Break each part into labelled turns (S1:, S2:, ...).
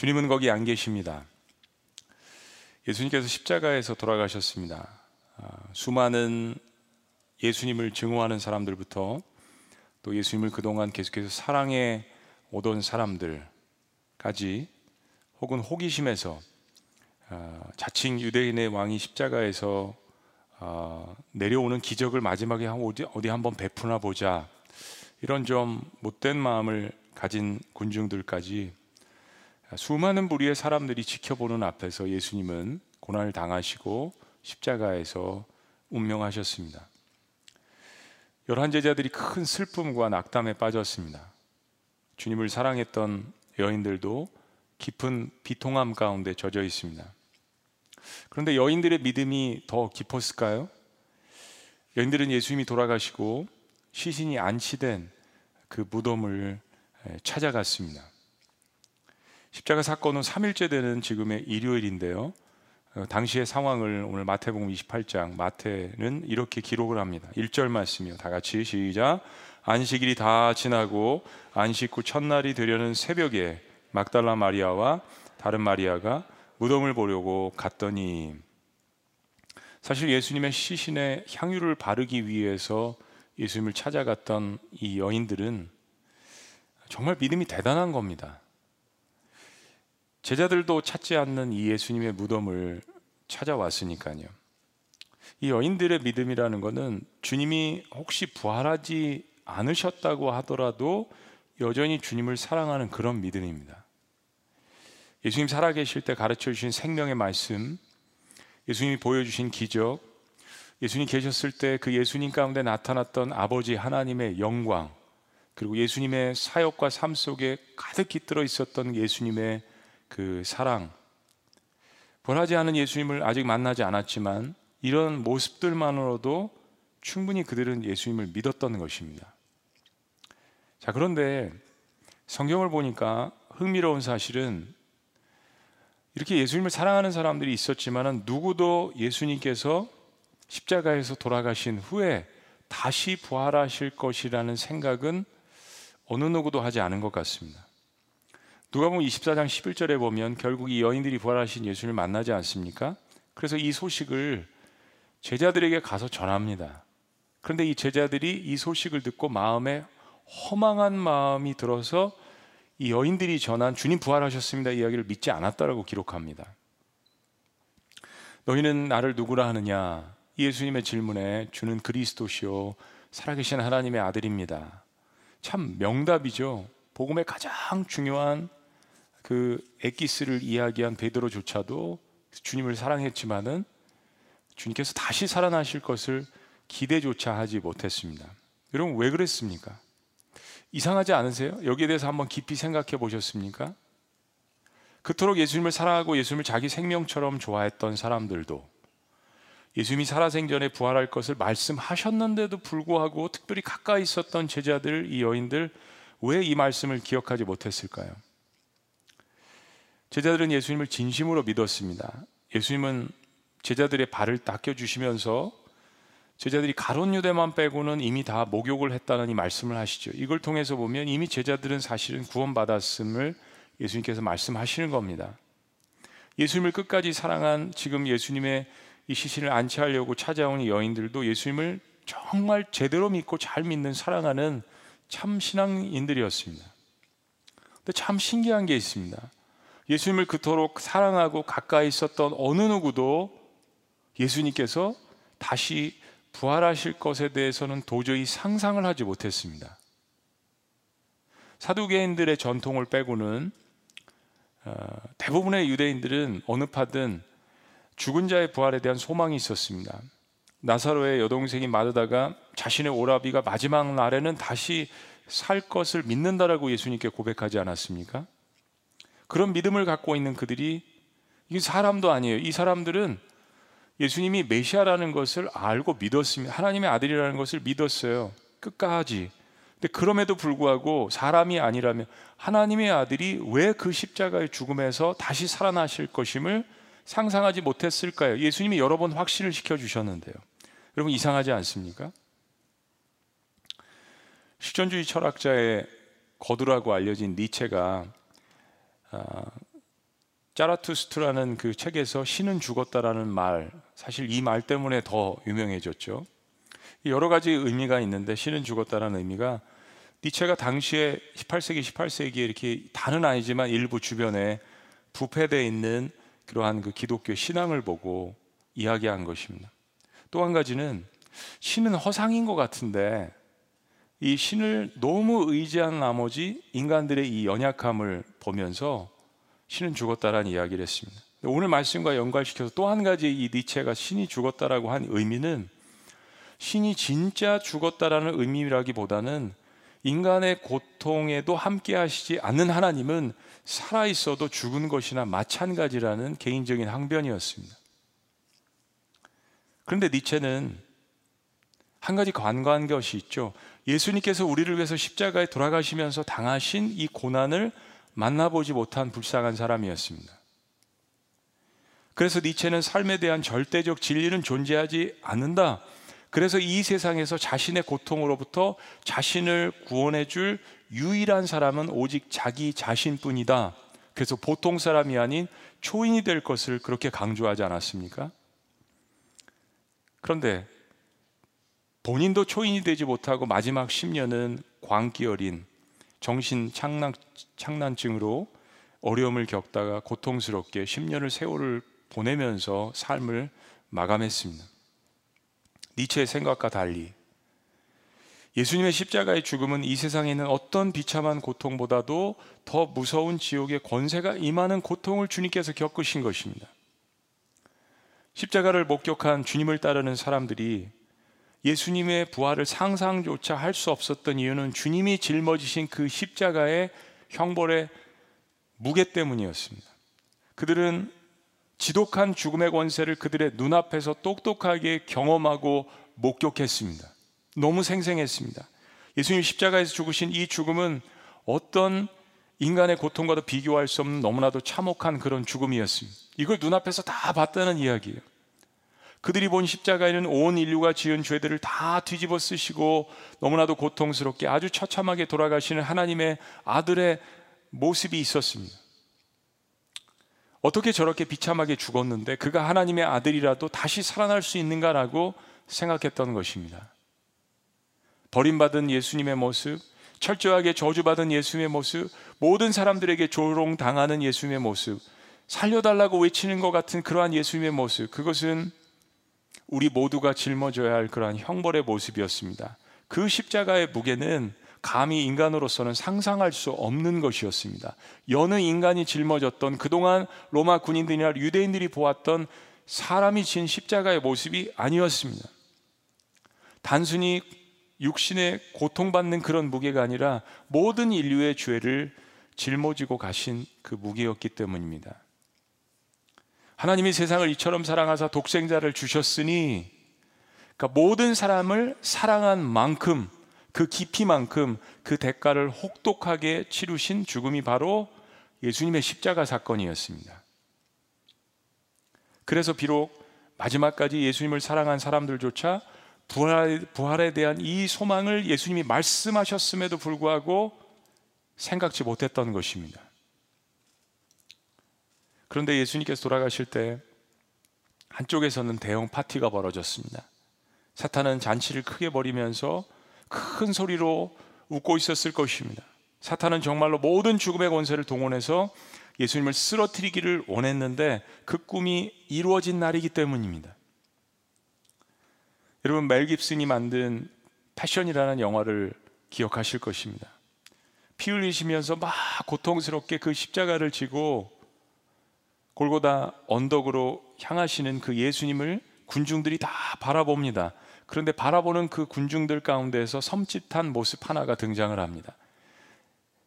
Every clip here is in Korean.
S1: 주님은 거기 안 계십니다. 예수님께서 십자가에서 돌아가셨습니다. 아, 수많은 예수님을 증오하는 사람들부터 또 예수님을 그동안 계속해서 사랑해 오던 사람들까지 혹은 호기심에서 아, 자칭 유대인의 왕이 십자가에서 아, 내려오는 기적을 마지막에 어디, 한번 베푸나 보자 이런 좀 못된 마음을 가진 군중들까지 수많은 무리의 사람들이 지켜보는 앞에서 예수님은 고난을 당하시고 십자가에서 운명하셨습니다. 열한 제자들이 큰 슬픔과 낙담에 빠졌습니다. 주님을 사랑했던 여인들도 깊은 비통함 가운데 젖어 있습니다. 그런데 여인들의 믿음이 더 깊었을까요? 여인들은 예수님이 돌아가시고 시신이 안치된 그 무덤을 찾아갔습니다. 십자가 사건은 3일째 되는 지금의 일요일인데요. 어, 당시의 상황을 오늘 마태복음 28장 마태는 이렇게 기록을 합니다. 1절 말씀이요. 다 같이 시작. 안식일이 다 지나고 안식 후 첫날이 되려는 새벽에 막달라 마리아와 다른 마리아가 무덤을 보려고 갔더니 사실 예수님의 시신에 향유를 바르기 위해서 예수님을 찾아갔던 이 여인들은 정말 믿음이 대단한 겁니다. 제자들도 찾지 않는 이 예수님의 무덤을 찾아왔으니까요. 이 여인들의 믿음이라는 것은 주님이 혹시 부활하지 않으셨다고 하더라도 여전히 주님을 사랑하는 그런 믿음입니다. 예수님 살아계실 때 가르쳐 주신 생명의 말씀, 예수님이 보여주신 기적, 예수님 계셨을 때 그 예수님 가운데 나타났던 아버지 하나님의 영광, 그리고 예수님의 사역과 삶 속에 가득 깃들어 있었던 예수님의 그 사랑, 변하지 않은 예수님을 아직 만나지 않았지만 이런 모습들만으로도 충분히 그들은 예수님을 믿었던 것입니다. 자, 그런데 성경을 보니까 흥미로운 사실은 이렇게 예수님을 사랑하는 사람들이 있었지만 누구도 예수님께서 십자가에서 돌아가신 후에 다시 부활하실 것이라는 생각은 어느 누구도 하지 않은 것 같습니다. 누가복음 24장 11절에 보면 결국 이 여인들이 부활하신 예수님을 만나지 않습니까? 그래서 이 소식을 제자들에게 가서 전합니다. 그런데 이 제자들이 이 소식을 듣고 마음에 허망한 마음이 들어서 이 여인들이 전한 주님 부활하셨습니다 이야기를 믿지 않았다라고 기록합니다. 너희는 나를 누구라 하느냐? 예수님의 질문에 주는 그리스도시요 살아계신 하나님의 아들입니다. 참 명답이죠. 복음의 가장 중요한 그 에기스를 이야기한 베드로조차도 주님을 사랑했지만은 주님께서 다시 살아나실 것을 기대조차 하지 못했습니다. 여러분 왜 그랬습니까? 이상하지 않으세요? 여기에 대해서 한번 깊이 생각해 보셨습니까? 그토록 예수님을 사랑하고 예수님을 자기 생명처럼 좋아했던 사람들도 예수님이 살아생전에 부활할 것을 말씀하셨는데도 불구하고 특별히 가까이 있었던 제자들, 이 여인들 왜 이 말씀을 기억하지 못했을까요? 제자들은 예수님을 진심으로 믿었습니다. 예수님은 제자들의 발을 닦여 주시면서 제자들이 가론 유대만 빼고는 이미 다 목욕을 했다는 이 말씀을 하시죠. 이걸 통해서 보면 이미 제자들은 사실은 구원받았음을 예수님께서 말씀하시는 겁니다. 예수님을 끝까지 사랑한 지금 예수님의 이 시신을 안치하려고 찾아온 여인들도 예수님을 정말 제대로 믿고 잘 믿는 사랑하는 참 신앙인들이었습니다. 근데 참 신기한 게 있습니다. 예수님을 그토록 사랑하고 가까이 있었던 어느 누구도 예수님께서 다시 부활하실 것에 대해서는 도저히 상상을 하지 못했습니다. 사두개인들의 전통을 빼고는 어, 대부분의 유대인들은 어느 파든 죽은 자의 부활에 대한 소망이 있었습니다. 나사로의 여동생이 마르다가 자신의 오라비가 마지막 날에는 다시 살 것을 믿는다라고 예수님께 고백하지 않았습니까? 그런 믿음을 갖고 있는 그들이 이 사람도 아니에요. 이 사람들은 예수님이 메시아라는 것을 알고 믿었습니다. 하나님의 아들이라는 것을 믿었어요. 끝까지. 근데 그럼에도 불구하고 사람이 아니라면 하나님의 아들이 왜 그 십자가의 죽음에서 다시 살아나실 것임을 상상하지 못했을까요? 예수님이 여러 번 확신을 시켜 주셨는데요. 여러분 이상하지 않습니까? 실존주의 철학자의 거두라고 알려진 니체가 아, 짜라투스트라는 그 책에서 신은 죽었다라는 말, 사실 이 말 때문에 더 유명해졌죠. 여러 가지 의미가 있는데 신은 죽었다라는 의미가 니체가 당시에 18세기, 18세기에 이렇게 다는 아니지만 일부 주변에 부패되어 있는 그러한 그 기독교 신앙을 보고 이야기한 것입니다. 또 한 가지는 신은 허상인 것 같은데 이 신을 너무 의지한 나머지 인간들의 이 연약함을 보면서 신은 죽었다라는 이야기를 했습니다. 오늘 말씀과 연관시켜서 또 한 가지 이 니체가 신이 죽었다라고 한 의미는 신이 진짜 죽었다라는 의미라기보다는 인간의 고통에도 함께 하시지 않는 하나님은 살아 있어도 죽은 것이나 마찬가지라는 개인적인 항변이었습니다. 그런데 니체는 한 가지 관과한 것이 있죠. 예수님께서 우리를 위해서 십자가에 돌아가시면서 당하신 이 고난을 만나보지 못한 불쌍한 사람이었습니다. 그래서 니체는 삶에 대한 절대적 진리는 존재하지 않는다. 그래서 이 세상에서 자신의 고통으로부터 자신을 구원해 줄 유일한 사람은 오직 자기 자신뿐이다. 그래서 보통 사람이 아닌 초인이 될 것을 그렇게 강조하지 않았습니까? 그런데 본인도 초인이 되지 못하고 마지막 10년은 광기 어린 정신 창난, 창난증으로 어려움을 겪다가 고통스럽게 10년을 세월을 보내면서 삶을 마감했습니다. 니체의 생각과 달리 예수님의 십자가의 죽음은 이 세상에 있는 어떤 비참한 고통보다도 더 무서운 지옥의 권세가 임하는 고통을 주님께서 겪으신 것입니다. 십자가를 목격한 주님을 따르는 사람들이 예수님의 부활을 상상조차 할 수 없었던 이유는 주님이 짊어지신 그 십자가의 형벌의 무게 때문이었습니다. 그들은 지독한 죽음의 권세를 그들의 눈앞에서 똑똑하게 경험하고 목격했습니다. 너무 생생했습니다. 예수님 십자가에서 죽으신 이 죽음은 어떤 인간의 고통과도 비교할 수 없는 너무나도 참혹한 그런 죽음이었습니다. 이걸 눈앞에서 다 봤다는 이야기예요. 그들이 본 십자가에는 온 인류가 지은 죄들을 다 뒤집어 쓰시고 너무나도 고통스럽게 아주 처참하게 돌아가시는 하나님의 아들의 모습이 있었습니다. 어떻게 저렇게 비참하게 죽었는데 그가 하나님의 아들이라도 다시 살아날 수 있는가라고 생각했던 것입니다. 버림받은 예수님의 모습, 철저하게 저주받은 예수님의 모습, 모든 사람들에게 조롱당하는 예수님의 모습, 살려달라고 외치는 것 같은 그러한 예수님의 모습, 그것은 우리 모두가 짊어져야 할 그러한 형벌의 모습이었습니다. 그 십자가의 무게는 감히 인간으로서는 상상할 수 없는 것이었습니다. 여느 인간이 짊어졌던 그동안 로마 군인들이나 유대인들이 보았던 사람이 진 십자가의 모습이 아니었습니다. 단순히 육신의 고통받는 그런 무게가 아니라 모든 인류의 죄를 짊어지고 가신 그 무게였기 때문입니다. 하나님이 세상을 이처럼 사랑하사 독생자를 주셨으니 그러니까 모든 사람을 사랑한 만큼 그 깊이만큼 그 대가를 혹독하게 치르신 죽음이 바로 예수님의 십자가 사건이었습니다. 그래서 비록 마지막까지 예수님을 사랑한 사람들조차 부활, 부활에 대한 이 소망을 예수님이 말씀하셨음에도 불구하고 생각지 못했던 것입니다. 그런데 예수님께서 돌아가실 때 한쪽에서는 대형 파티가 벌어졌습니다. 사탄은 잔치를 크게 벌이면서 큰 소리로 웃고 있었을 것입니다. 사탄은 정말로 모든 죽음의 권세를 동원해서 예수님을 쓰러뜨리기를 원했는데 그 꿈이 이루어진 날이기 때문입니다. 여러분 멜 깁슨이 만든 패션이라는 영화를 기억하실 것입니다. 피 흘리시면서 막 고통스럽게 그 십자가를 지고 골고다 언덕으로 향하시는 그 예수님을 군중들이 다 바라봅니다. 그런데 바라보는 그 군중들 가운데서 섬찟한 모습 하나가 등장을 합니다.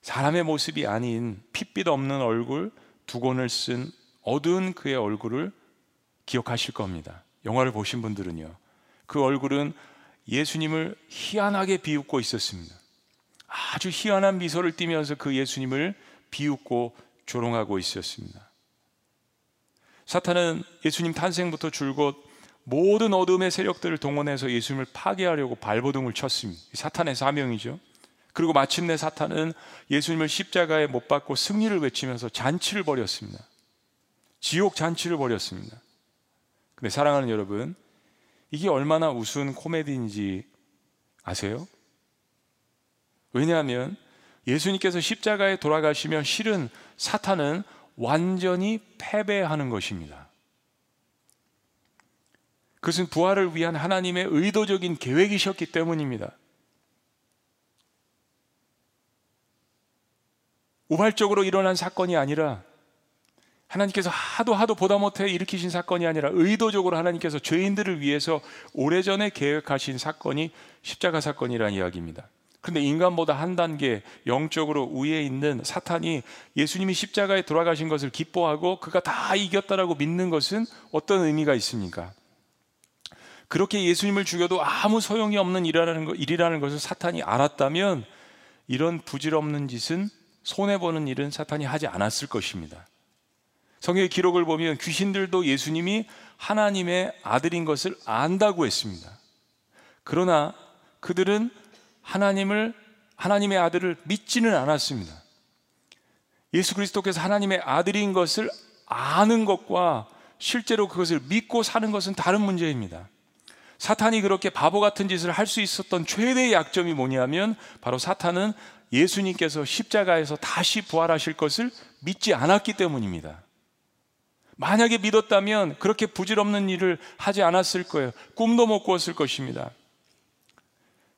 S1: 사람의 모습이 아닌 핏빛 없는 얼굴, 두건을 쓴 어두운 그의 얼굴을 기억하실 겁니다. 영화를 보신 분들은요. 그 얼굴은 예수님을 희한하게 비웃고 있었습니다. 아주 희한한 미소를 띠면서 그 예수님을 비웃고 조롱하고 있었습니다. 사탄은 예수님 탄생부터 줄곧 모든 어둠의 세력들을 동원해서 예수님을 파괴하려고 발버둥을 쳤습니다. 사탄의 사명이죠. 그리고 마침내 사탄은 예수님을 십자가에 못 박고 승리를 외치면서 잔치를 벌였습니다. 지옥 잔치를 벌였습니다. 근데 사랑하는 여러분, 이게 얼마나 우스운 코미디인지 아세요? 왜냐하면 예수님께서 십자가에 돌아가시면 실은 사탄은 완전히 패배하는 것입니다. 그것은 부활을 위한 하나님의 의도적인 계획이셨기 때문입니다. 우발적으로 일어난 사건이 아니라 하나님께서 하도 하도 보다 못해 일으키신 사건이 아니라 의도적으로 하나님께서 죄인들을 위해서 오래전에 계획하신 사건이 십자가 사건이라는 이야기입니다. 그런데 인간보다 한 단계 영적으로 위에 있는 사탄이 예수님이 십자가에 돌아가신 것을 기뻐하고 그가 다 이겼다라고 믿는 것은 어떤 의미가 있습니까? 그렇게 예수님을 죽여도 아무 소용이 없는 일이라는, 것, 일이라는 것을 사탄이 알았다면 이런 부질없는 짓은 손해보는 일은 사탄이 하지 않았을 것입니다. 성경의 기록을 보면 귀신들도 예수님이 하나님의 아들인 것을 안다고 했습니다. 그러나 그들은 하나님을 하나님의 아들을 믿지는 않았습니다. 예수 그리스도께서 하나님의 아들인 것을 아는 것과 실제로 그것을 믿고 사는 것은 다른 문제입니다. 사탄이 그렇게 바보 같은 짓을 할 수 있었던 최대의 약점이 뭐냐면 바로 사탄은 예수님께서 십자가에서 다시 부활하실 것을 믿지 않았기 때문입니다. 만약에 믿었다면 그렇게 부질없는 일을 하지 않았을 거예요. 꿈도 못 꾸었을 것입니다.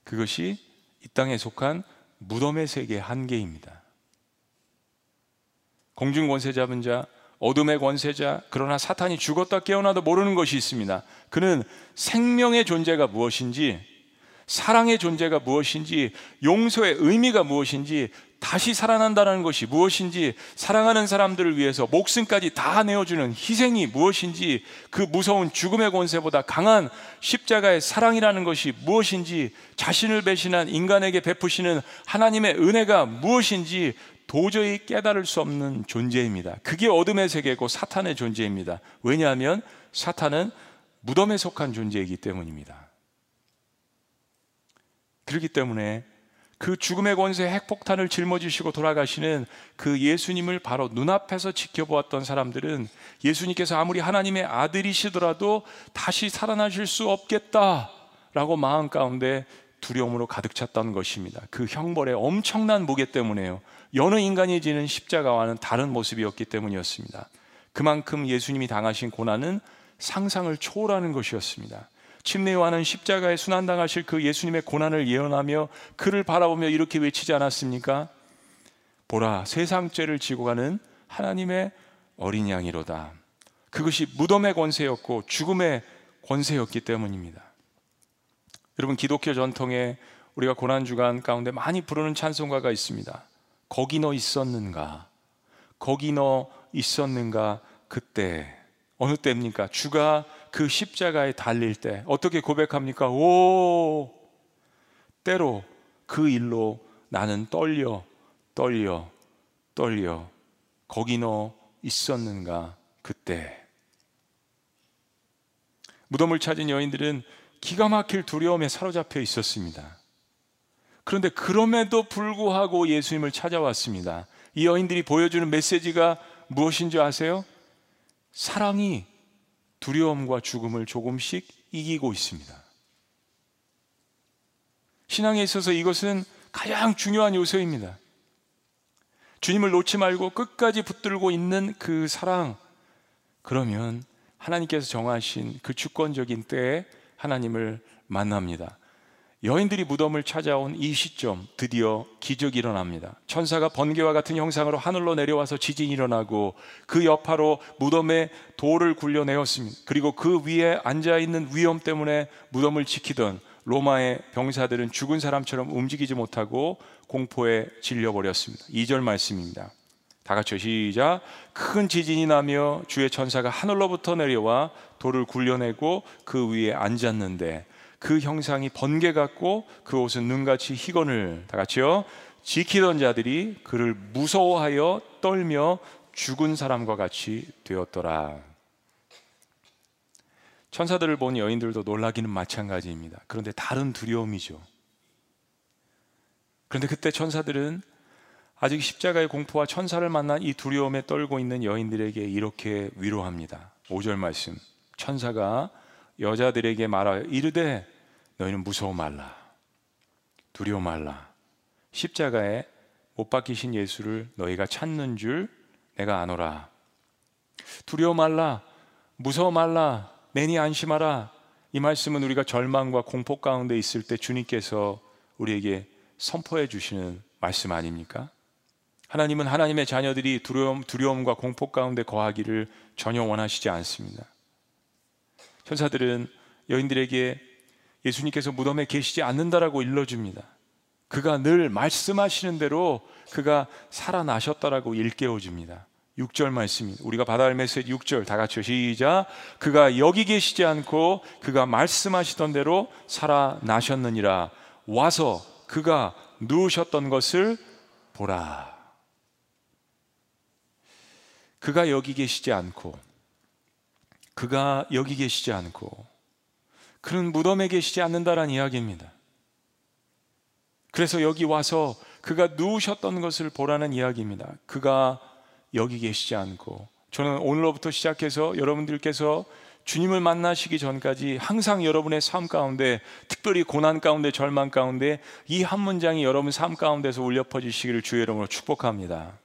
S1: 그것이 이 땅에 속한 무덤의 세계의 한계입니다. 공중 권세 잡은 자, 어둠의 권세자, 그러나 사탄이 죽었다 깨어나도 모르는 것이 있습니다. 그는 생명의 존재가 무엇인지, 사랑의 존재가 무엇인지, 용서의 의미가 무엇인지, 다시 살아난다는 것이 무엇인지 사랑하는 사람들을 위해서 목숨까지 다 내어주는 희생이 무엇인지 그 무서운 죽음의 권세보다 강한 십자가의 사랑이라는 것이 무엇인지 자신을 배신한 인간에게 베푸시는 하나님의 은혜가 무엇인지 도저히 깨달을 수 없는 존재입니다. 그게 어둠의 세계고 사탄의 존재입니다. 왜냐하면 사탄은 무덤에 속한 존재이기 때문입니다. 그렇기 때문에 그 죽음의 권세 핵폭탄을 짊어지시고 돌아가시는 그 예수님을 바로 눈앞에서 지켜보았던 사람들은 예수님께서 아무리 하나님의 아들이시더라도 다시 살아나실 수 없겠다라고 마음 가운데 두려움으로 가득 찼던 것입니다. 그 형벌의 엄청난 무게 때문에요. 여느 인간이 지는 십자가와는 다른 모습이었기 때문이었습니다. 그만큼 예수님이 당하신 고난은 상상을 초월하는 것이었습니다. 침례 요한은 십자가에 순환당하실 그 예수님의 고난을 예언하며 그를 바라보며 이렇게 외치지 않았습니까? 보라 세상 죄를 지고 가는 하나님의 어린 양이로다. 그것이 무덤의 권세였고 죽음의 권세였기 때문입니다. 여러분 기독교 전통에 우리가 고난 주간 가운데 많이 부르는 찬송가가 있습니다. 거기 너 있었는가? 거기 너 있었는가? 그때 어느 때입니까? 주가 그 십자가에 달릴 때 어떻게 고백합니까? 오, 때로 그 일로 나는 떨려, 떨려, 떨려. 거기 너 있었는가? 그때. 무덤을 찾은 여인들은 기가 막힐 두려움에 사로잡혀 있었습니다. 그런데 그럼에도 불구하고 예수님을 찾아왔습니다. 이 여인들이 보여주는 메시지가 무엇인 줄 아세요? 사랑이 두려움과 죽음을 조금씩 이기고 있습니다. 신앙에 있어서 이것은 가장 중요한 요소입니다. 주님을 놓지 말고 끝까지 붙들고 있는 그 사랑, 그러면 하나님께서 정하신 그 주권적인 때에 하나님을 만납니다. 여인들이 무덤을 찾아온 이 시점 드디어 기적이 일어납니다. 천사가 번개와 같은 형상으로 하늘로 내려와서 지진이 일어나고 그 여파로 무덤에 돌을 굴려내었습니다. 그리고 그 위에 앉아 있는 위험 때문에 무덤을 지키던 로마의 병사들은 죽은 사람처럼 움직이지 못하고 공포에 질려 버렸습니다. 2절 말씀입니다. 다 같이 시작. 큰 지진이 나며 주의 천사가 하늘로부터 내려와 돌을 굴려내고 그 위에 앉았는데 그 형상이 번개 같고 그 옷은 눈같이 희건을 다 같이요 지키던 자들이 그를 무서워하여 떨며 죽은 사람과 같이 되었더라. 천사들을 본 여인들도 놀라기는 마찬가지입니다. 그런데 다른 두려움이죠. 그런데 그때 천사들은 아직 십자가의 공포와 천사를 만난 이 두려움에 떨고 있는 여인들에게 이렇게 위로합니다. 5절 말씀. 천사가 여자들에게 말하여 이르되 너희는 무서워 말라. 두려워 말라. 십자가에 못 박히신 예수를 너희가 찾는 줄 내가 아노라. 두려워 말라. 무서워 말라. 내니 안심하라. 이 말씀은 우리가 절망과 공포 가운데 있을 때 주님께서 우리에게 선포해 주시는 말씀 아닙니까? 하나님은 하나님의 자녀들이 두려움, 두려움과 공포 가운데 거하기를 전혀 원하시지 않습니다. 천사들은 여인들에게 예수님께서 무덤에 계시지 않는다라고 일러줍니다. 그가 늘 말씀하시는 대로 그가 살아나셨다라고 일깨워줍니다. 6절 말씀입니다. 우리가 할 메시지 6절 다 같이 시작. 그가 여기 계시지 않고 그가 말씀하시던 대로 살아나셨느니라. 와서 그가 누우셨던 것을 보라. 그가 여기 계시지 않고 그가 여기 계시지 않고 그는 무덤에 계시지 않는다라는 이야기입니다. 그래서 여기 와서 그가 누우셨던 것을 보라는 이야기입니다. 그가 여기 계시지 않고 저는 오늘로부터 시작해서 여러분들께서 주님을 만나시기 전까지 항상 여러분의 삶 가운데 특별히 고난 가운데 절망 가운데 이 한 문장이 여러분 삶 가운데서 울려 퍼지시기를 주의 이름으로 축복합니다.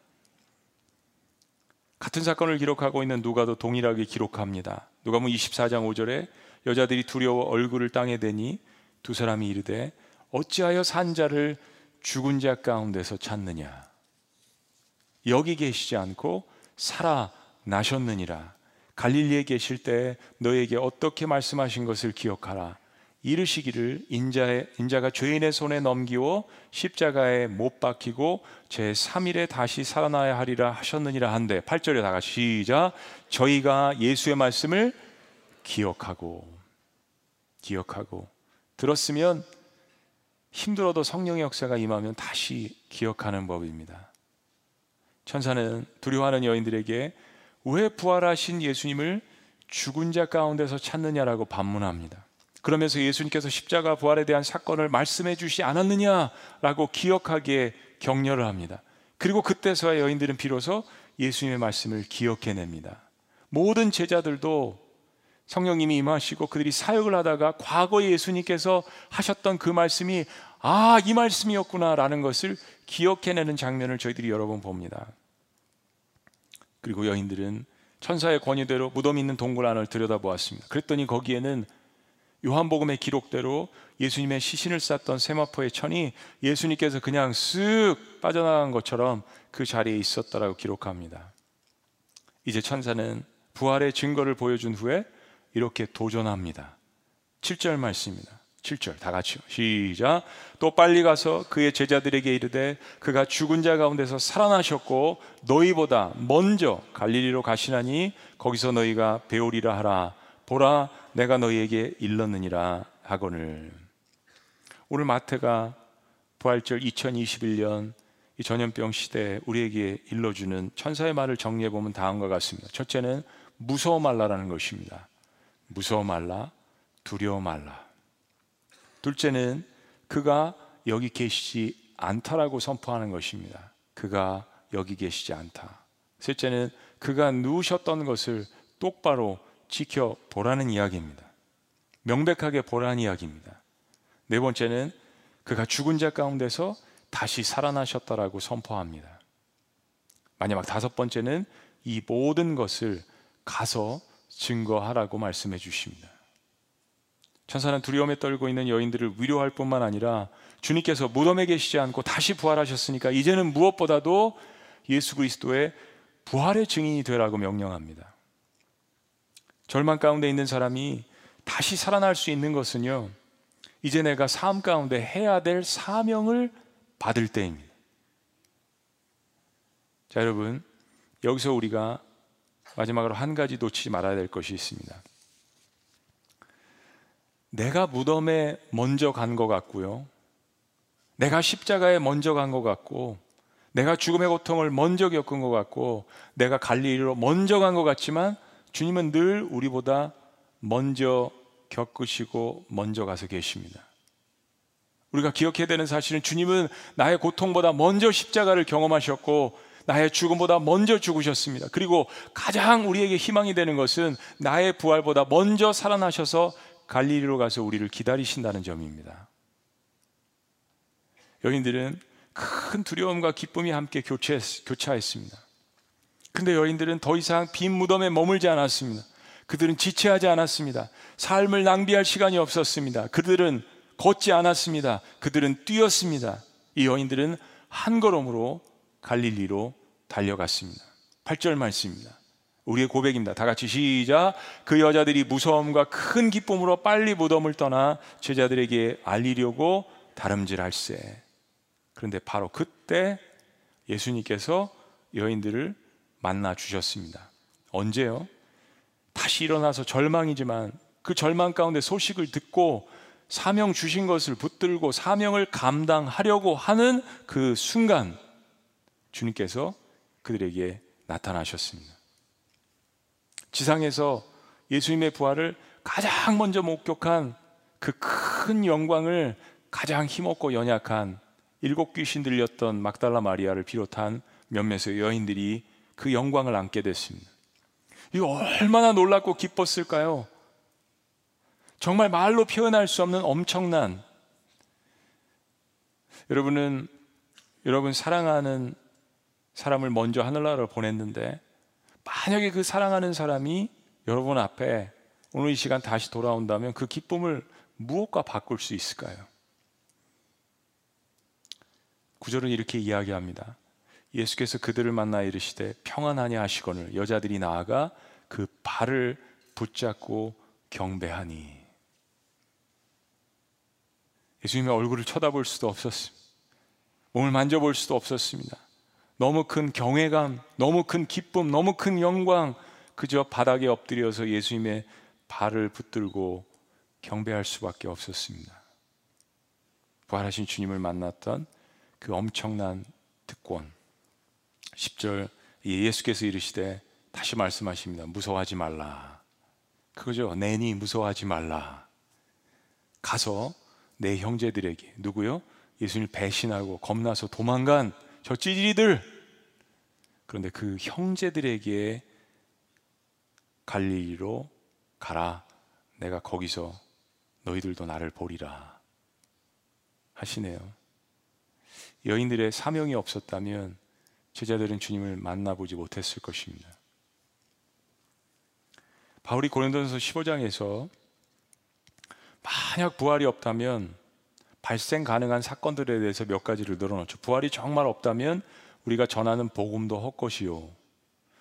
S1: 같은 사건을 기록하고 있는 누가도 동일하게 기록합니다. 누가복음 24장 5절에 여자들이 두려워 얼굴을 땅에 대니 두 사람이 이르되 어찌하여 산 자를 죽은 자 가운데서 찾느냐? 여기 계시지 않고 살아나셨느니라. 갈릴리에 계실 때 너에게 어떻게 말씀하신 것을 기억하라? 이르시기를 인자의, 인자가 죄인의 손에 넘기워 십자가에 못 박히고 제 3일에 다시 살아나야 하리라 하셨느니라 한데 8절에 다가 시작. 저희가 예수의 말씀을 기억하고 기억하고 들었으면 힘들어도 성령의 역사가 임하면 다시 기억하는 법입니다. 천사는 두려워하는 여인들에게 왜 부활하신 예수님을 죽은 자 가운데서 찾느냐라고 반문합니다. 그러면서 예수님께서 십자가 부활에 대한 사건을 말씀해 주시 않았느냐라고 기억하기에 격려를 합니다. 그리고 그때서야 여인들은 비로소 예수님의 말씀을 기억해냅니다. 모든 제자들도 성령님이 임하시고 그들이 사역을 하다가 과거에 예수님께서 하셨던 그 말씀이 아, 이 말씀이었구나라는 것을 기억해내는 장면을 저희들이 여러 번 봅니다. 그리고 여인들은 천사의 권위대로 무덤 있는 동굴 안을 들여다보았습니다. 그랬더니 거기에는 요한복음의 기록대로 예수님의 시신을 쌌던 세마포의 천이 예수님께서 그냥 쓱 빠져나간 것처럼 그 자리에 있었다라고 기록합니다. 이제 천사는 부활의 증거를 보여준 후에 이렇게 도전합니다. 7절 말씀입니다. 7절 다 같이요. 시작. 또 빨리 가서 그의 제자들에게 이르되 그가 죽은 자 가운데서 살아나셨고 너희보다 먼저 갈릴리로 가시나니 거기서 너희가 배우리라 하라. 보라 내가 너희에게 일렀느니라 하거늘. 오늘 마태가 부활절 2021년 이 전염병 시대에 우리에게 일러주는 천사의 말을 정리해 보면 다음과 같습니다. 첫째는 무서워 말라라는 것입니다. 무서워 말라, 두려워 말라. 둘째는 그가 여기 계시지 않다라고 선포하는 것입니다. 그가 여기 계시지 않다. 셋째는 그가 누우셨던 것을 똑바로 지켜보라는 이야기입니다. 명백하게 보라는 이야기입니다. 네 번째는 그가 죽은 자 가운데서 다시 살아나셨다라고 선포합니다. 마지막 다섯 번째는 이 모든 것을 가서 증거하라고 말씀해 주십니다. 천사는 두려움에 떨고 있는 여인들을 위로할 뿐만 아니라 주님께서 무덤에 계시지 않고 다시 부활하셨으니까 이제는 무엇보다도 예수 그리스도의 부활의 증인이 되라고 명령합니다. 절망 가운데 있는 사람이 다시 살아날 수 있는 것은요, 이제 내가 삶 가운데 해야 될 사명을 받을 때입니다. 자, 여러분, 여기서 우리가 마지막으로 한 가지 놓치지 말아야 될 것이 있습니다. 내가 무덤에 먼저 간 것 같고요. 내가 십자가에 먼저 간 것 같고, 내가 죽음의 고통을 먼저 겪은 것 같고, 내가 갈릴리로 먼저 간 것 같지만, 주님은 늘 우리보다 먼저 겪으시고 먼저 가서 계십니다. 우리가 기억해야 되는 사실은 주님은 나의 고통보다 먼저 십자가를 경험하셨고 나의 죽음보다 먼저 죽으셨습니다. 그리고 가장 우리에게 희망이 되는 것은 나의 부활보다 먼저 살아나셔서 갈릴리로 가서 우리를 기다리신다는 점입니다. 여인들은 큰 두려움과 기쁨이 함께 교차했습니다. 근데 여인들은 더 이상 빈 무덤에 머물지 않았습니다. 그들은 지체하지 않았습니다. 삶을 낭비할 시간이 없었습니다. 그들은 걷지 않았습니다. 그들은 뛰었습니다. 이 여인들은 한 걸음으로 갈릴리로 달려갔습니다. 8절 말씀입니다. 우리의 고백입니다. 다 같이 시작. 그 여자들이 무서움과 큰 기쁨으로 빨리 무덤을 떠나 제자들에게 알리려고 다름질할세. 그런데 바로 그때 예수님께서 여인들을 만나 주셨습니다. 언제요? 다시 일어나서 절망이지만 그 절망 가운데 소식을 듣고 사명 주신 것을 붙들고 사명을 감당하려고 하는 그 순간 주님께서 그들에게 나타나셨습니다. 지상에서 예수님의 부활을 가장 먼저 목격한 그 큰 영광을 가장 힘없고 연약한 일곱 귀신 들렸던 막달라 마리아를 비롯한 몇몇의 여인들이 그 영광을 안게 됐습니다. 이거 얼마나 놀랍고 기뻤을까요? 정말 말로 표현할 수 없는 엄청난 여러분은 여러분 사랑하는 사람을 먼저 하늘나라로 보냈는데 만약에 그 사랑하는 사람이 여러분 앞에 오늘 이 시간 다시 돌아온다면 그 기쁨을 무엇과 바꿀 수 있을까요? 구절은 이렇게 이야기합니다. 예수께서 그들을 만나 이르시되 평안하냐 하시거늘 여자들이 나아가 그 발을 붙잡고 경배하니 예수님의 얼굴을 쳐다볼 수도 없었습니다. 몸을 만져볼 수도 없었습니다. 너무 큰 경외감, 너무 큰 기쁨, 너무 큰 영광, 그저 바닥에 엎드려서 예수님의 발을 붙들고 경배할 수밖에 없었습니다. 부활하신 주님을 만났던 그 엄청난 특권. 10절 예수께서 이르시되 다시 말씀하십니다. 무서워하지 말라. 그거죠. 내니 무서워하지 말라. 가서 내 형제들에게 누구요? 예수님을 배신하고 겁나서 도망간 저 찌질이들 그런데 그 형제들에게 갈릴리로 가라. 내가 거기서 너희들도 나를 보리라. 하시네요. 여인들의 사명이 없었다면 제자들은 주님을 만나보지 못했을 것입니다. 바울이 고린도전서 15장에서 만약 부활이 없다면 발생 가능한 사건들에 대해서 몇 가지를 늘어놓죠. 부활이 정말 없다면 우리가 전하는 복음도 헛것이요.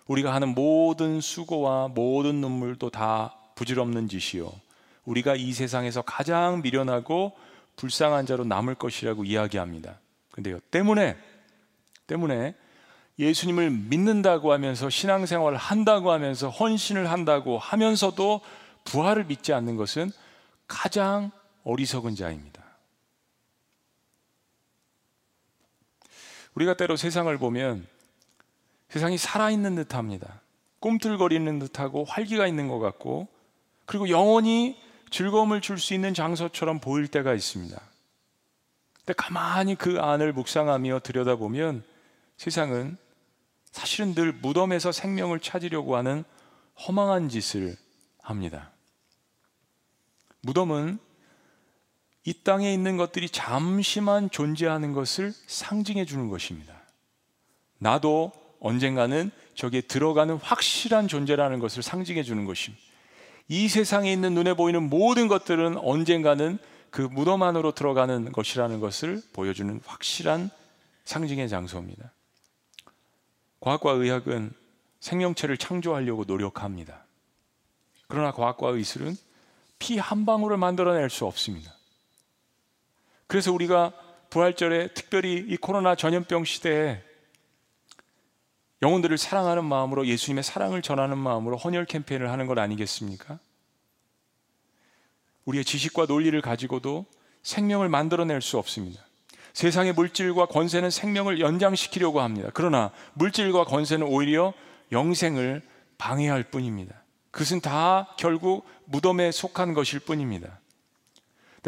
S1: 우리가 하는 모든 수고와 모든 눈물도 다 부질없는 짓이요. 우리가 이 세상에서 가장 미련하고 불쌍한 자로 남을 것이라고 이야기합니다. 근데요, 때문에, 때문에 예수님을 믿는다고 하면서 신앙생활을 한다고 하면서 헌신을 한다고 하면서도 부활을 믿지 않는 것은 가장 어리석은 자입니다. 우리가 때로 세상을 보면 세상이 살아있는 듯 합니다. 꿈틀거리는 듯하고 활기가 있는 것 같고 그리고 영원히 즐거움을 줄 수 있는 장소처럼 보일 때가 있습니다. 근데 가만히 그 안을 묵상하며 들여다보면 세상은 사실은 늘 무덤에서 생명을 찾으려고 하는 허망한 짓을 합니다. 무덤은 이 땅에 있는 것들이 잠시만 존재하는 것을 상징해 주는 것입니다. 나도 언젠가는 저기에 들어가는 확실한 존재라는 것을 상징해 주는 것입니다. 이 세상에 있는 눈에 보이는 모든 것들은 언젠가는 그 무덤 안으로 들어가는 것이라는 것을 보여주는 확실한 상징의 장소입니다. 과학과 의학은 생명체를 창조하려고 노력합니다. 그러나 과학과 의술은 피 한 방울을 만들어낼 수 없습니다. 그래서 우리가 부활절에 특별히 이 코로나 전염병 시대에 영혼들을 사랑하는 마음으로 예수님의 사랑을 전하는 마음으로 헌혈 캠페인을 하는 것 아니겠습니까? 우리의 지식과 논리를 가지고도 생명을 만들어낼 수 없습니다. 세상의 물질과 권세는 생명을 연장시키려고 합니다. 그러나 물질과 권세는 오히려 영생을 방해할 뿐입니다. 그것은 다 결국 무덤에 속한 것일 뿐입니다.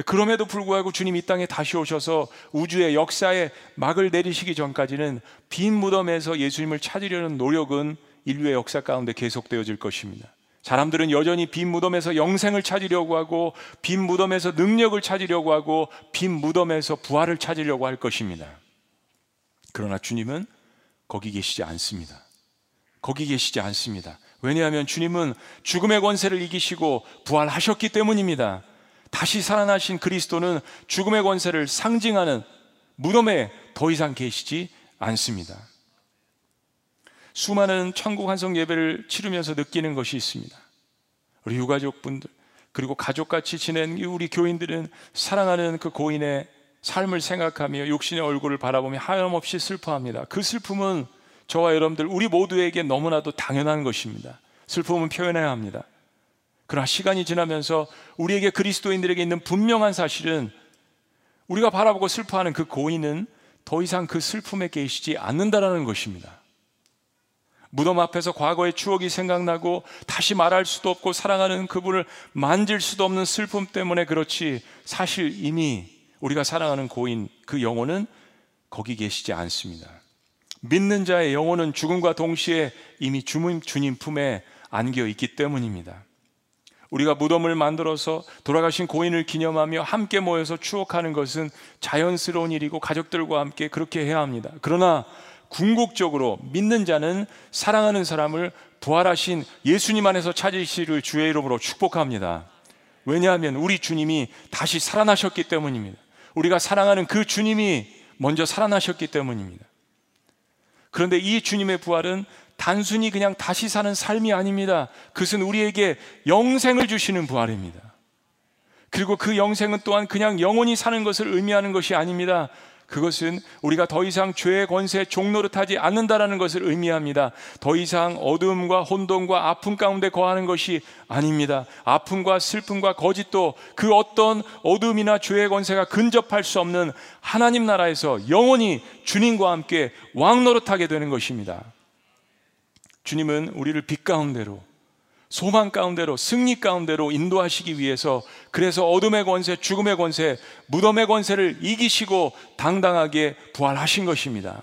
S1: 그럼에도 불구하고 주님 이 땅에 다시 오셔서 우주의 역사에 막을 내리시기 전까지는 빈 무덤에서 예수님을 찾으려는 노력은 인류의 역사 가운데 계속되어질 것입니다. 사람들은 여전히 빈 무덤에서 영생을 찾으려고 하고 빈 무덤에서 능력을 찾으려고 하고 빈 무덤에서 부활을 찾으려고 할 것입니다. 그러나 주님은 거기 계시지 않습니다. 거기 계시지 않습니다. 왜냐하면 주님은 죽음의 권세를 이기시고 부활하셨기 때문입니다. 다시 살아나신 그리스도는 죽음의 권세를 상징하는 무덤에 더 이상 계시지 않습니다. 수많은 천국 환성 예배를 치르면서 느끼는 것이 있습니다. 우리 유가족분들 그리고 가족같이 지낸 우리 교인들은 사랑하는 그 고인의 삶을 생각하며 육신의 얼굴을 바라보며 하염없이 슬퍼합니다. 그 슬픔은 저와 여러분들 우리 모두에게 너무나도 당연한 것입니다. 슬픔은 표현해야 합니다. 그러나 시간이 지나면서 우리에게 그리스도인들에게 있는 분명한 사실은 우리가 바라보고 슬퍼하는 그 고인은 더 이상 그 슬픔에 계시지 않는다라는 것입니다. 무덤 앞에서 과거의 추억이 생각나고 다시 말할 수도 없고 사랑하는 그분을 만질 수도 없는 슬픔 때문에 그렇지 사실 이미 우리가 사랑하는 고인 그 영혼은 거기 계시지 않습니다. 믿는 자의 영혼은 죽음과 동시에 이미 주님, 품에 안겨 있기 때문입니다. 우리가 무덤을 만들어서 돌아가신 고인을 기념하며 함께 모여서 추억하는 것은 자연스러운 일이고 가족들과 함께 그렇게 해야 합니다. 그러나 궁극적으로 믿는 자는 사랑하는 사람을 부활하신 예수님 안에서 찾으시를 주의 이름으로 축복합니다. 왜냐하면 우리 주님이 다시 살아나셨기 때문입니다. 우리가 사랑하는 그 주님이 먼저 살아나셨기 때문입니다. 그런데 이 주님의 부활은 단순히 그냥 다시 사는 삶이 아닙니다. 그것은 우리에게 영생을 주시는 부활입니다. 그리고 그 영생은 또한 그냥 영원히 사는 것을 의미하는 것이 아닙니다. 그것은 우리가 더 이상 죄의 권세 종노릇하지 않는다라는 것을 의미합니다. 더 이상 어둠과 혼돈과 아픔 가운데 거하는 것이 아닙니다. 아픔과 슬픔과 거짓도 그 어떤 어둠이나 죄의 권세가 근접할 수 없는 하나님 나라에서 영원히 주님과 함께 왕노릇하게 되는 것입니다. 주님은 우리를 빛 가운데로 소망 가운데로 승리 가운데로 인도하시기 위해서 그래서 어둠의 권세, 죽음의 권세, 무덤의 권세를 이기시고 당당하게 부활하신 것입니다.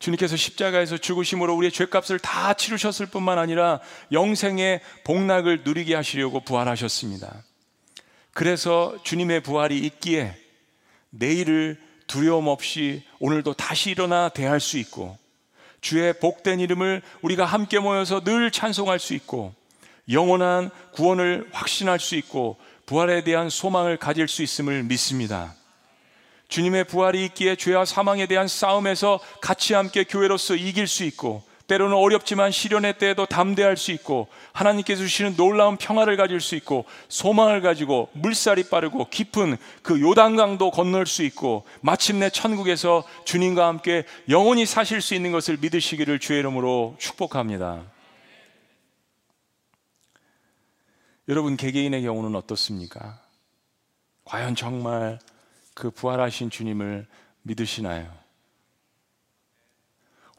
S1: 주님께서 십자가에서 죽으심으로 우리의 죄값을 다 치르셨을 뿐만 아니라 영생의 복락을 누리게 하시려고 부활하셨습니다. 그래서 주님의 부활이 있기에 내일을 두려움 없이 오늘도 다시 일어나 대할 수 있고 주의 복된 이름을 우리가 함께 모여서 늘 찬송할 수 있고 영원한 구원을 확신할 수 있고 부활에 대한 소망을 가질 수 있음을 믿습니다. 주님의 부활이 있기에 죄와 사망에 대한 싸움에서 같이 함께 교회로서 이길 수 있고 때로는 어렵지만 시련의 때에도 담대할 수 있고 하나님께서 주시는 놀라운 평화를 가질 수 있고 소망을 가지고 물살이 빠르고 깊은 그 요단강도 건널 수 있고 마침내 천국에서 주님과 함께 영원히 사실 수 있는 것을 믿으시기를 주의 이름으로 축복합니다. 여러분 개개인의 경우는 어떻습니까? 과연 정말 그 부활하신 주님을 믿으시나요?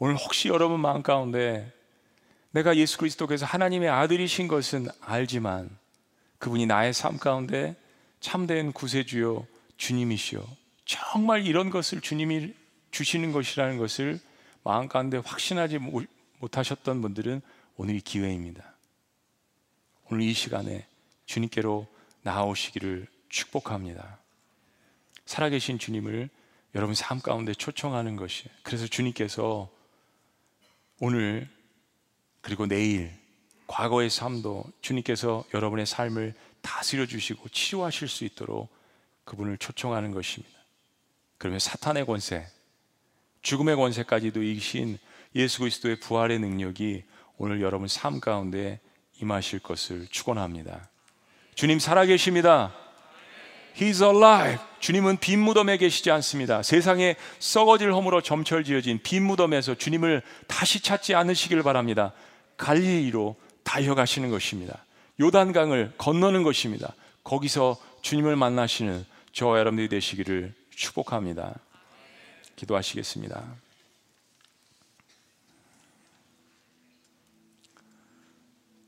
S1: 오늘 혹시 여러분 마음 가운데 내가 예수 그리스도께서 하나님의 아들이신 것은 알지만 그분이 나의 삶 가운데 참된 구세주요 주님이시요 정말 이런 것을 주님이 주시는 것이라는 것을 마음 가운데 확신하지 못하셨던 분들은 오늘이 기회입니다. 오늘 이 시간에 주님께로 나아오시기를 축복합니다. 살아계신 주님을 여러분 삶 가운데 초청하는 것이 그래서 주님께서 오늘 그리고 내일 과거의 삶도 주님께서 여러분의 삶을 다스려 주시고 치유하실 수 있도록 그분을 초청하는 것입니다. 그러면 사탄의 권세, 죽음의 권세까지도 이기신 예수 그리스도의 부활의 능력이 오늘 여러분 삶 가운데 임하실 것을 축원합니다. 주님 살아계십니다. He's alive. 주님은 빈 무덤에 계시지 않습니다. 세상에 썩어질 허물로 점철 지어진 빈 무덤에서 주님을 다시 찾지 않으시길 바랍니다. 갈릴리로 달려가시는 것입니다. 요단강을 건너는 것입니다. 거기서 주님을 만나시는 저와 여러분들이 되시기를 축복합니다. 기도하시겠습니다.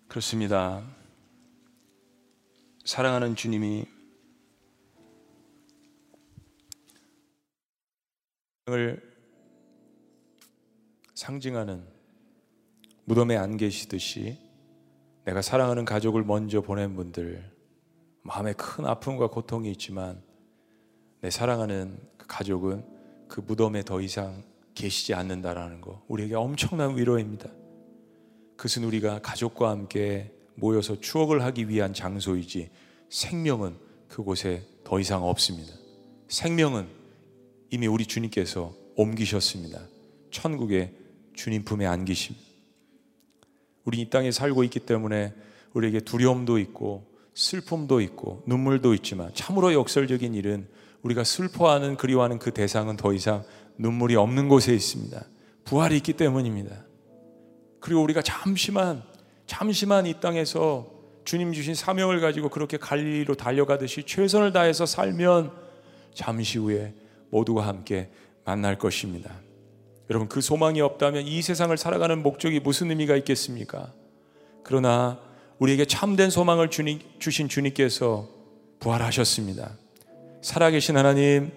S1: 그렇습니다. 사랑하는 주님이 상징하는 무덤에 안 계시듯이 내가 사랑하는 가족을 먼저 보낸 분들 마음에 큰 아픔과 고통이 있지만 내 사랑하는 그 가족은 그 무덤에 더 이상 계시지 않는다라는 거 우리에게 엄청난 위로입니다. 그것은 우리가 가족과 함께 모여서 추억을 하기 위한 장소이지 생명은 그곳에 더 이상 없습니다. 생명은 이미 우리 주님께서 옮기셨습니다. 천국에 주님 품에 안기십니다. 우리 이 땅에 살고 있기 때문에 우리에게 두려움도 있고 슬픔도 있고 눈물도 있지만 참으로 역설적인 일은 우리가 슬퍼하는 그리워하는 그 대상은 더 이상 눈물이 없는 곳에 있습니다. 부활이 있기 때문입니다. 그리고 우리가 잠시만 잠시만 이 땅에서 주님 주신 사명을 가지고 그렇게 갈리로 달려가듯이 최선을 다해서 살면 잠시 후에 모두가 함께 만날 것입니다. 여러분 그 소망이 없다면 이 세상을 살아가는 목적이 무슨 의미가 있겠습니까? 그러나 우리에게 참된 소망을 주니, 주신 주님께서 부활하셨습니다. 살아계신 하나님,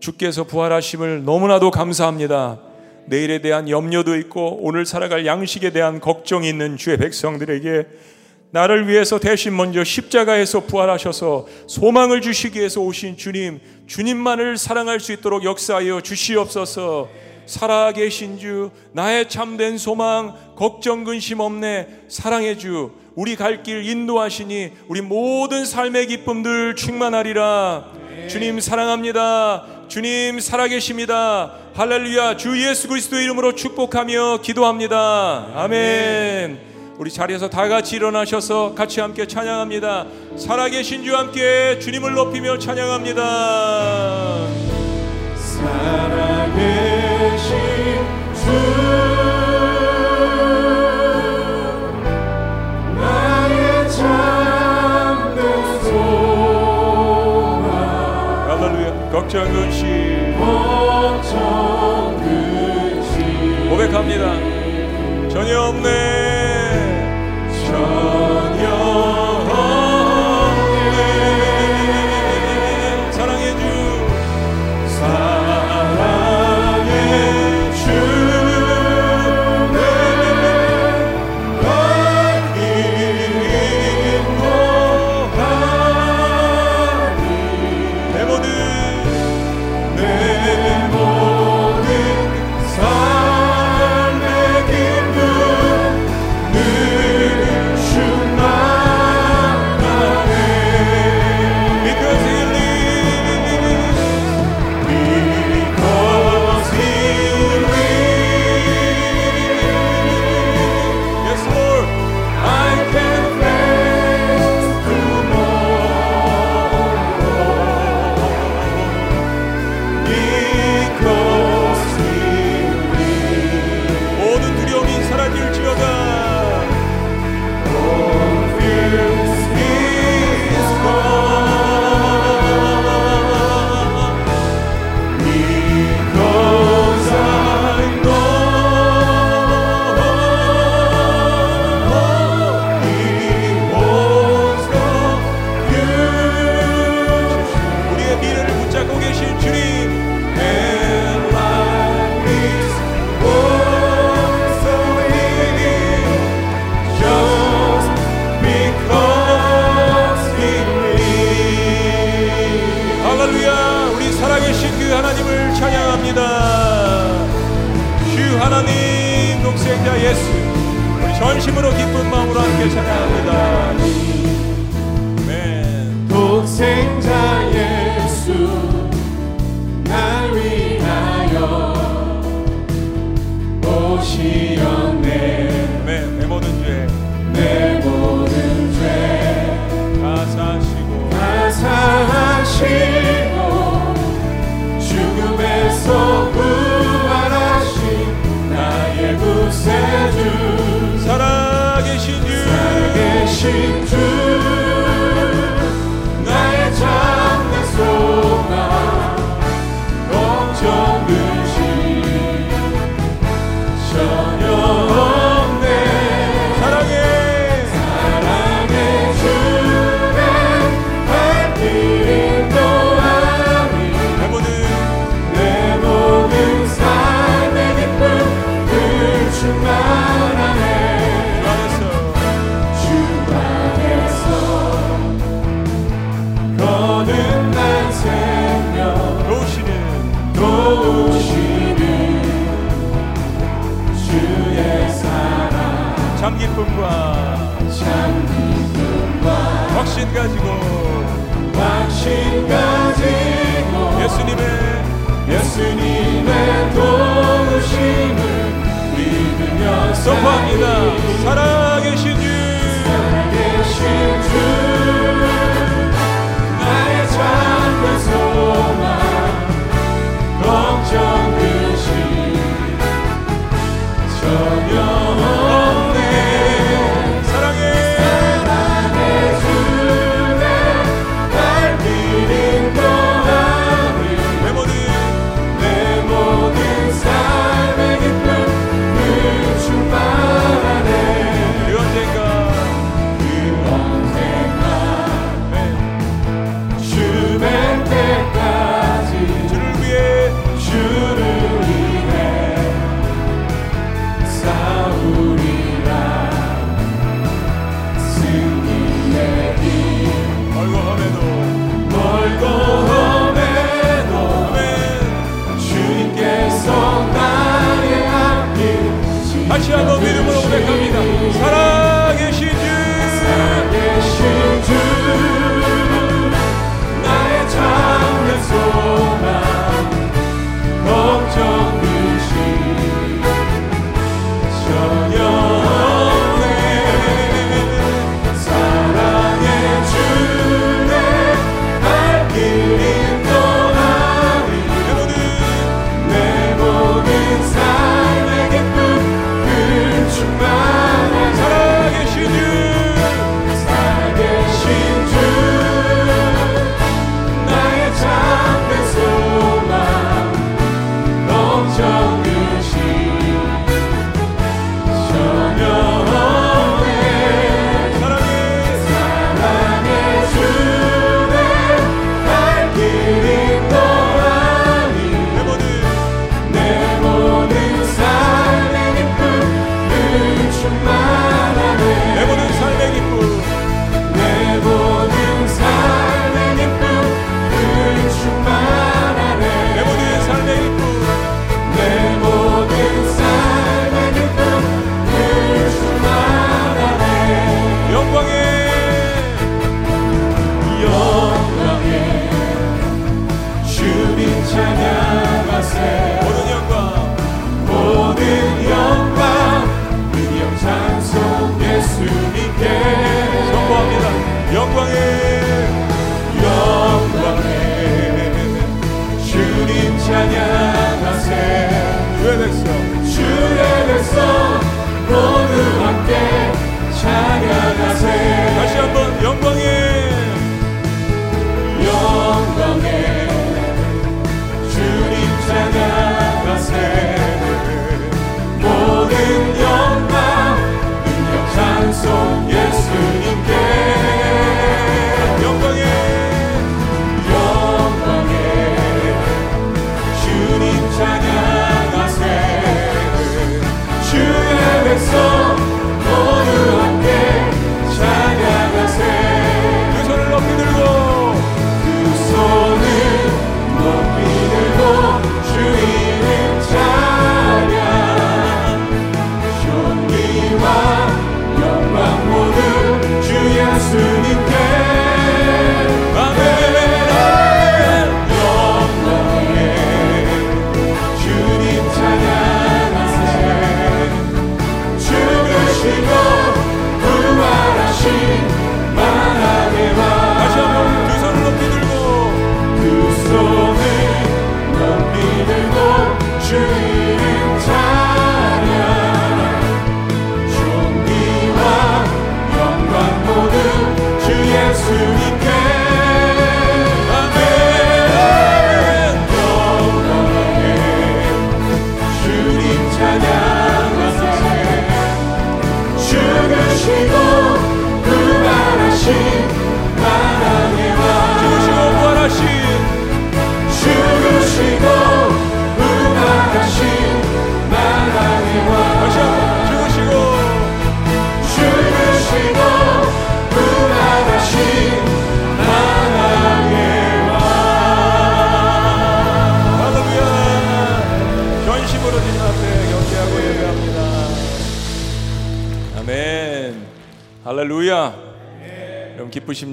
S1: 주께서 부활하심을 너무나도 감사합니다. 내일에 대한 염려도 있고 오늘 살아갈 양식에 대한 걱정이 있는 주의 백성들에게 나를 위해서 대신 먼저 십자가에서 부활하셔서 소망을 주시기 위해서 오신 주님, 주님만을 사랑할 수 있도록 역사하여 주시옵소서. 살아계신 주, 나의 참된 소망, 걱정 근심 없네, 사랑의 주, 우리 갈 길 인도하시니 우리 모든 삶의 기쁨들 충만하리라. 주님 사랑합니다. 주님 살아계십니다. 할렐루야. 주 예수 그리스도 이름으로 축복하며 기도합니다. 아멘. 우리 자리에서 다 같이 일어나셔서 같이 함께 찬양합니다. 살아계신 주 함께 주님을 높이며 찬양합니다.
S2: 살아계신 주.
S1: 걱정 근심 고백합니다. 전혀 없네 전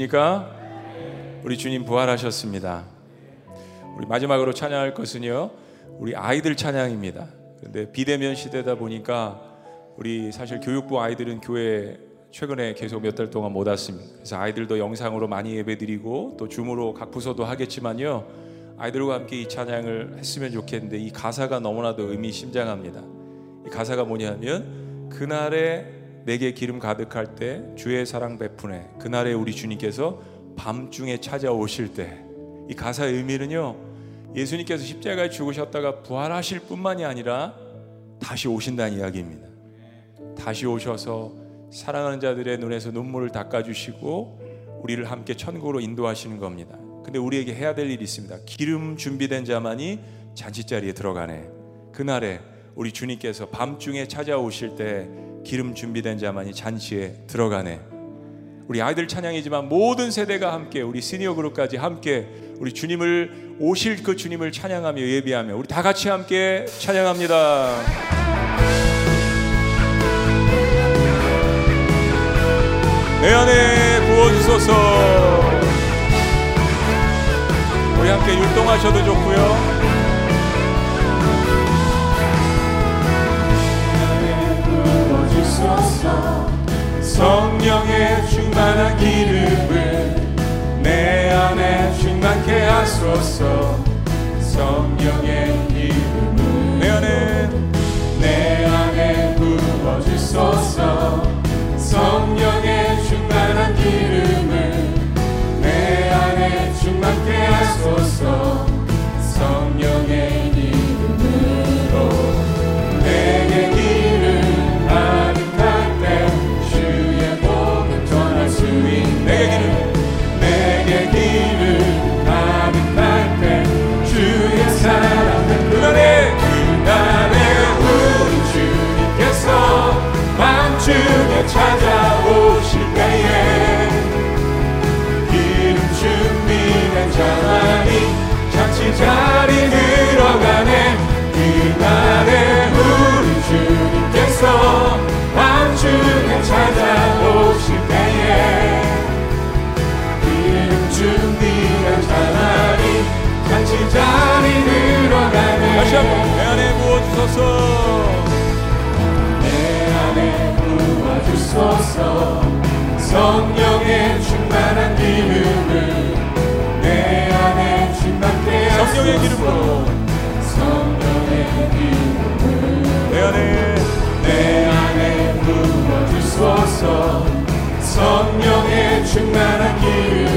S1: 기쁘십니까? 우리 주님 부활하셨습니다. 우리 마지막으로 찬양할 것은요. 우리 아이들 찬양입니다. 근데 비대면 시대다 보니까 우리 사실 교육부 아이들은 교회 최근에 계속 몇 달 동안 못 왔습니다. 그래서 아이들도 영상으로 많이 예배드리고 또 줌으로 각 부서도 하겠지만요. 아이들과 함께 이 찬양을 했으면 좋겠는데 이 가사가 너무나도 의미심장합니다. 이 가사가 뭐냐면 그날에 내게 기름 가득할 때 주의 사랑 베푸네. 그날에 우리 주님께서 밤중에 찾아오실 때. 이 가사의 의미는요 예수님께서 십자가에 죽으셨다가 부활하실 뿐만이 아니라 다시 오신다는 이야기입니다. 다시 오셔서 사랑하는 자들의 눈에서 눈물을 닦아주시고 우리를 함께 천국으로 인도하시는 겁니다. 근데 우리에게 해야 될 일이 있습니다. 기름 준비된 자만이 잔치자리에 들어가네. 그날에 우리 주님께서 밤중에 찾아오실 때 기름 준비된 자만이 잔치에 들어가네. 우리 아이들 찬양이지만 모든 세대가 함께 우리 시니어 그룹까지 함께 우리 주님을 오실 그 주님을 찬양하며 예비하며 우리 다 같이 함께 찬양합니다. 내 안에 부어주소서. 우리 함께 율동하셔도 좋고요.
S2: 부어주소서. 성령의 충만한 기름을 내 안에 충만케 하소서. 성령의 기름을
S1: 내 안에
S2: 부어주소서. 성령의 충만한 기름을 내 안에 충만케 하소서
S1: 주소서.
S2: 내 안에 부어 주소서. 성령의 충만한 기름을 내 안에 충만케
S1: 성령의
S2: 하소서.
S1: 기름으로.
S2: 성령의 기름을
S1: 내 안에.
S2: 내 안에 부어 주소서. 성령의 충만한 기름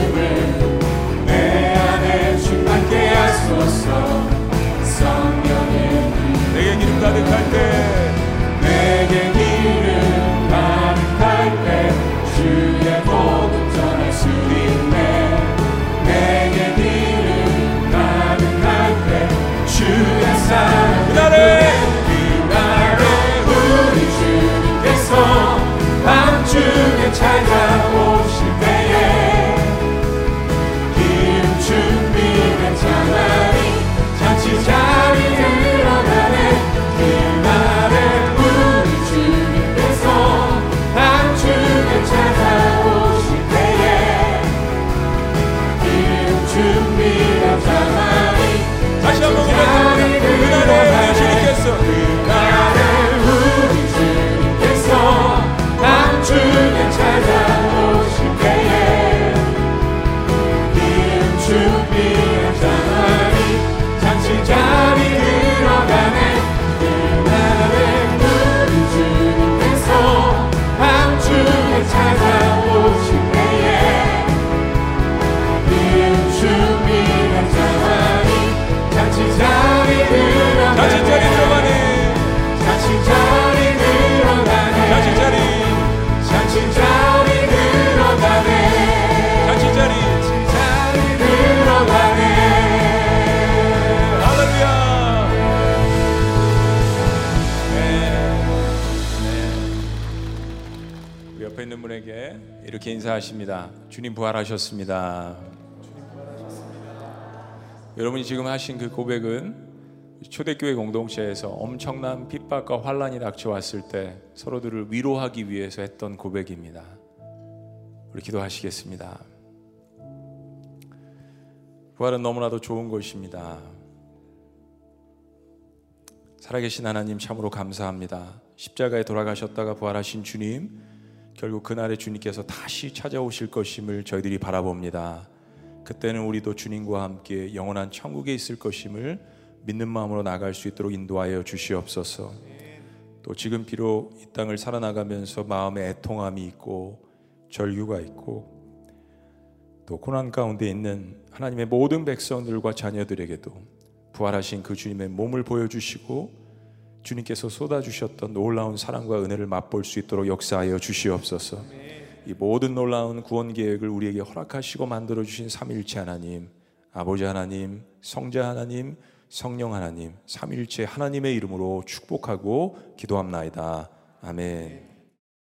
S1: 인사하십니다 주님 부활하셨습니다 여러분이 지금 하신 그 고백은 초대교회 공동체에서 엄청난 핍박과 환란이 닥쳐왔을 때 서로들을 위로하기 위해서 했던 고백입니다. 우리 기도하시겠습니다. 부활은 너무나도 좋은 것입니다. 살아계신 하나님 참으로 감사합니다. 십자가에 돌아가셨다가 부활하신 주님, 결국 그날에 주님께서 다시 찾아오실 것임을 저희들이 바라봅니다. 그때는 우리도 주님과 함께 영원한 천국에 있을 것임을 믿는 마음으로 나갈 수 있도록 인도하여 주시옵소서. 또 지금 비록 이 땅을 살아나가면서 마음에 애통함이 있고 절규가 있고 또 고난 가운데 있는 하나님의 모든 백성들과 자녀들에게도 부활하신 그 주님의 몸을 보여주시고 주님께서 쏟아주셨던 놀라운 사랑과 은혜를 맛볼 수 있도록 역사하여 주시옵소서. 이 모든 놀라운 구원 계획을 우리에게 허락하시고 만들어 주신 삼일체 하나님, 아버지 하나님, 성자 하나님, 성령 하나님, 삼일체 하나님의 이름으로 축복하고 기도합나이다. 아멘.